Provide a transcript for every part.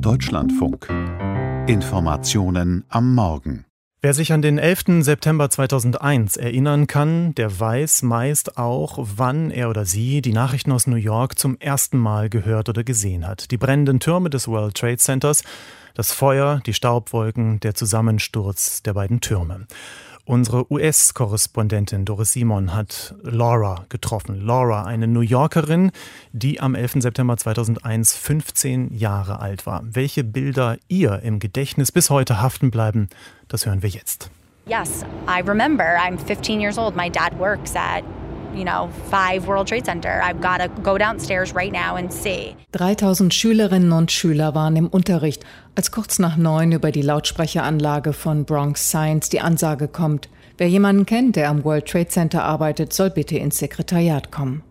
Deutschlandfunk. Informationen am Morgen. Wer sich an den 11. September 2001 erinnern kann, der weiß meist auch, wann er oder sie die Nachrichten aus New York zum ersten Mal gehört oder gesehen hat. Die brennenden Türme des World Trade Centers, das Feuer, die Staubwolken, der Zusammensturz der beiden Türme. Unsere US-Korrespondentin Doris Simon hat Laura getroffen. Laura, eine New Yorkerin, die am 11. September 2001 15 Jahre alt war. Welche Bilder ihr im Gedächtnis bis heute haften bleiben, das hören wir jetzt. Yes, I remember. I'm 15 years old. My dad works at you know, five World Trade Center. I've got to go downstairs right now and see. 3000 Schülerinnen und Schüler waren im Unterricht, als kurz nach neun über die Lautsprecheranlage von Bronx Science die Ansage kommt, wer jemanden kennt, der am World Trade Center arbeitet, soll bitte ins Sekretariat kommen.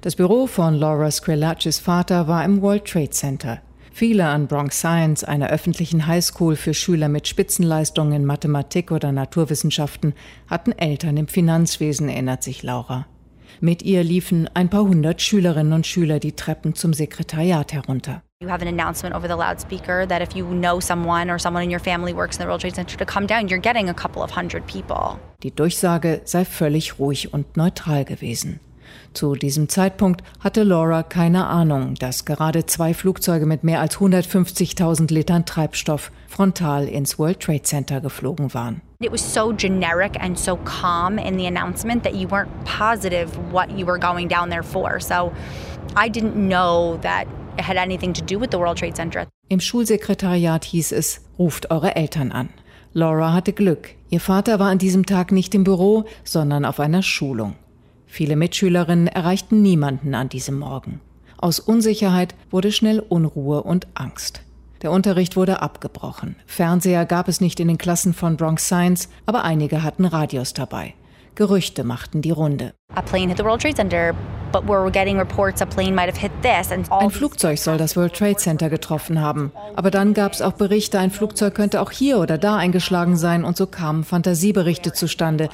Das Büro von Laura Scrillaccis Vater war im World Trade Center. Viele an Bronx Science, einer öffentlichen Highschool für Schüler mit Spitzenleistungen in Mathematik oder Naturwissenschaften, hatten Eltern im Finanzwesen, erinnert sich Laura. Mit ihr liefen ein paar hundert Schülerinnen und Schüler die Treppen zum Sekretariat herunter. You have an announcement over the loudspeaker that if you know someone or someone in your family works in the World Trade Center to come down, you're getting a couple of hundred people. Die Durchsage sei völlig ruhig und neutral gewesen. Zu diesem Zeitpunkt hatte Laura keine Ahnung, dass gerade zwei Flugzeuge mit mehr als 150.000 Litern Treibstoff frontal ins World Trade Center geflogen waren. It was so generic and so calm in the announcement that you weren't positive what you were going down there for. So I didn't know that it had anything to do with the World Trade Center. Im Schulsekretariat hieß es, ruft eure Eltern an. Laura hatte Glück. Ihr Vater war an diesem Tag nicht im Büro, sondern auf einer Schulung. Viele Mitschülerinnen erreichten niemanden an diesem Morgen. Aus Unsicherheit wurde schnell Unruhe und Angst. Der Unterricht wurde abgebrochen. Fernseher gab es nicht in den Klassen von Bronx Science, aber einige hatten Radios dabei. Gerüchte machten die Runde. Ein Flugzeug soll das World Trade Center getroffen haben. Aber dann gab es auch Berichte, ein Flugzeug könnte auch hier oder da eingeschlagen sein und so kamen Fantasieberichte zustande.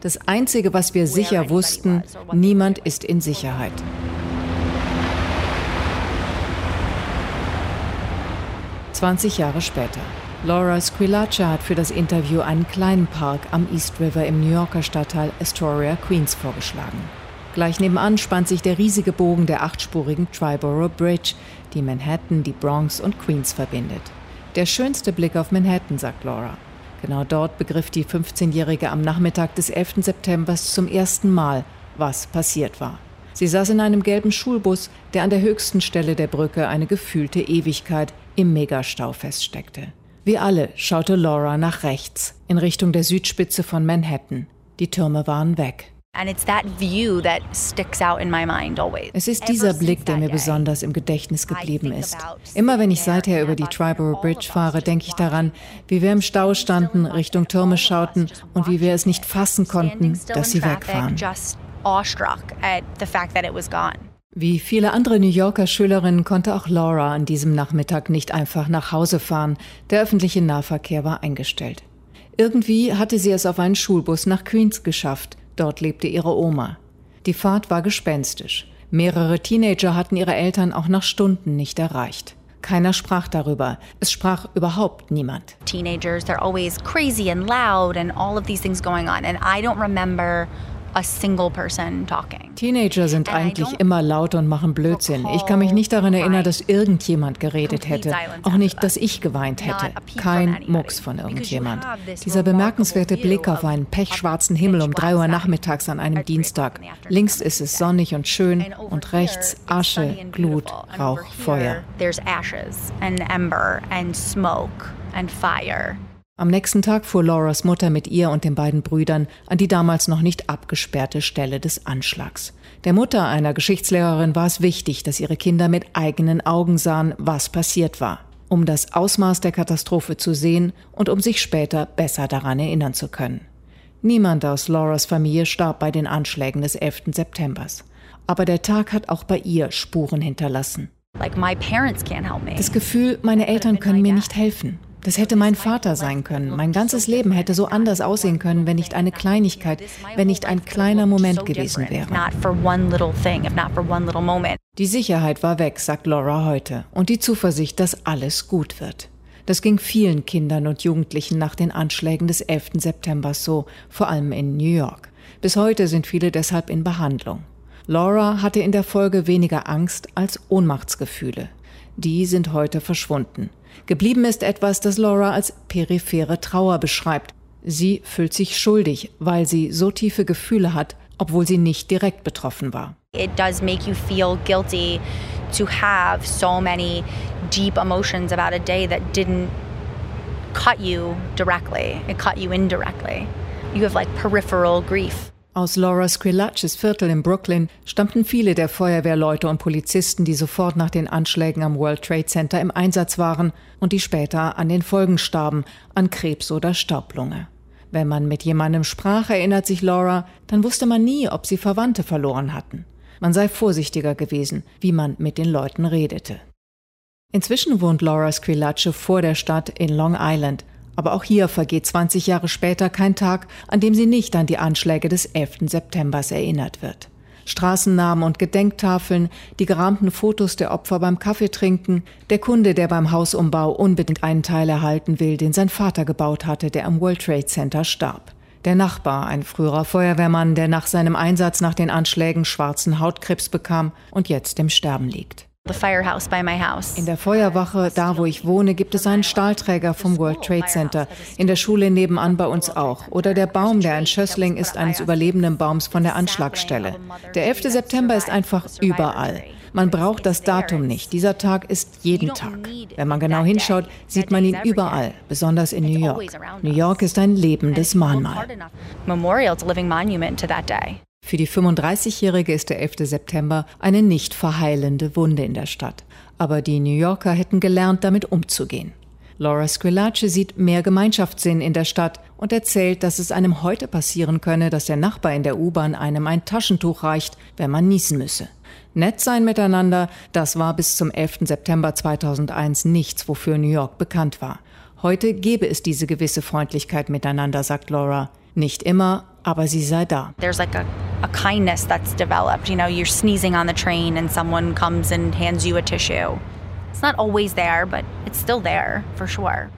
Das Einzige, was wir sicher wussten, niemand ist in Sicherheit. 20 Jahre später. Laura Squillace hat für das Interview einen kleinen Park am East River im New Yorker Stadtteil Astoria, Queens vorgeschlagen. Gleich nebenan spannt sich der riesige Bogen der achtspurigen Triborough Bridge, die Manhattan, die Bronx und Queens verbindet. Der schönste Blick auf Manhattan, sagt Laura. Genau dort begriff die 15-Jährige am Nachmittag des 11. September zum ersten Mal, was passiert war. Sie saß in einem gelben Schulbus, der an der höchsten Stelle der Brücke eine gefühlte Ewigkeit im Megastau feststeckte. Wie alle schaute Laura nach rechts, in Richtung der Südspitze von Manhattan. Die Türme waren weg. Es ist dieser Blick, der mir besonders im Gedächtnis geblieben ist. Immer wenn ich seither über die Triborough Bridge fahre, denke ich daran, wie wir im Stau standen, Richtung Türme schauten und wie wir es nicht fassen konnten, dass sie weg waren awestruck at the fact that it was gone. Wie viele andere New Yorker Schülerinnen konnte auch Laura an diesem Nachmittag nicht einfach nach Hause fahren. Der öffentliche Nahverkehr war eingestellt. Irgendwie hatte sie es auf einen Schulbus nach Queens geschafft. Dort lebte ihre Oma. Die Fahrt war gespenstisch. Mehrere Teenager hatten ihre Eltern auch nach Stunden nicht erreicht. Keiner sprach darüber. Es sprach überhaupt niemand. Teenagers, they're always crazy and loud and all of these things going on. And I don't remember Teenager sind eigentlich immer laut und machen Blödsinn. Ich kann mich nicht daran erinnern, dass irgendjemand geredet hätte. Auch nicht, dass ich geweint hätte. Kein Mucks von irgendjemand. Dieser bemerkenswerte Blick auf einen pechschwarzen Himmel um drei Uhr nachmittags an einem Dienstag. Links ist es sonnig und schön und rechts Asche, Glut, Rauch, Feuer. There's ashes and ember and smoke and fire. Am nächsten Tag fuhr Lauras Mutter mit ihr und den beiden Brüdern an die damals noch nicht abgesperrte Stelle des Anschlags. Der Mutter einer Geschichtslehrerin war es wichtig, dass ihre Kinder mit eigenen Augen sahen, was passiert war, um das Ausmaß der Katastrophe zu sehen und um sich später besser daran erinnern zu können. Niemand aus Lauras Familie starb bei den Anschlägen des 11. September. Aber der Tag hat auch bei ihr Spuren hinterlassen. Das Gefühl, meine Eltern können mir nicht helfen. Das hätte mein Vater sein können. Mein ganzes Leben hätte so anders aussehen können, wenn nicht eine Kleinigkeit, wenn nicht ein kleiner Moment gewesen wäre. Die Sicherheit war weg, sagt Laura heute, und die Zuversicht, dass alles gut wird. Das ging vielen Kindern und Jugendlichen nach den Anschlägen des 11. September so, vor allem in New York. Bis heute sind viele deshalb in Behandlung. Laura hatte in der Folge weniger Angst als Ohnmachtsgefühle. Die sind heute verschwunden. Geblieben ist etwas, das Laura als periphere Trauer beschreibt. Sie fühlt sich schuldig, weil sie so tiefe Gefühle hat, obwohl sie nicht direkt betroffen war. It does make you feel guilty to have so many deep emotions about a day that didn't cut you directly. It cut you indirectly. You have like peripheral grief. Aus Laura Squillaces Viertel in Brooklyn stammten viele der Feuerwehrleute und Polizisten, die sofort nach den Anschlägen am World Trade Center im Einsatz waren und die später an den Folgen starben, an Krebs oder Staublunge. Wenn man mit jemandem sprach, erinnert sich Laura, dann wusste man nie, ob sie Verwandte verloren hatten. Man sei vorsichtiger gewesen, wie man mit den Leuten redete. Inzwischen wohnt Laura Squillace vor der Stadt in Long Island, aber auch hier vergeht 20 Jahre später kein Tag, an dem sie nicht an die Anschläge des 11. September erinnert wird. Straßennamen und Gedenktafeln, die gerahmten Fotos der Opfer beim Kaffeetrinken, der Kunde, der beim Hausumbau unbedingt einen Teil erhalten will, den sein Vater gebaut hatte, der am World Trade Center starb. Der Nachbar, ein früherer Feuerwehrmann, der nach seinem Einsatz nach den Anschlägen schwarzen Hautkrebs bekam und jetzt im Sterben liegt. In der Feuerwache, da wo ich wohne, gibt es einen Stahlträger vom World Trade Center. In der Schule nebenan bei uns auch. Oder der Baum, der ein Schössling ist eines überlebenden Baums von der Anschlagstelle. Der 11. September ist einfach überall. Man braucht das Datum nicht. Dieser Tag ist jeden Tag. Wenn man genau hinschaut, sieht man ihn überall, besonders in New York. New York ist ein lebendes Mahnmal. Für die 35-Jährige ist der 11. September eine nicht verheilende Wunde in der Stadt. Aber die New Yorker hätten gelernt, damit umzugehen. Laura Squillace sieht mehr Gemeinschaftssinn in der Stadt und erzählt, dass es einem heute passieren könne, dass der Nachbar in der U-Bahn einem ein Taschentuch reicht, wenn man niesen müsse. Nett sein miteinander, das war bis zum 11. September 2001 nichts, wofür New York bekannt war. Heute gebe es diese gewisse Freundlichkeit miteinander, sagt Laura. Nicht immer, aber sie sei da. There's like a, a kindness that's developed. You know, you're sneezing on the train and someone comes and hands you a tissue. It's not always there, but it's still there for sure.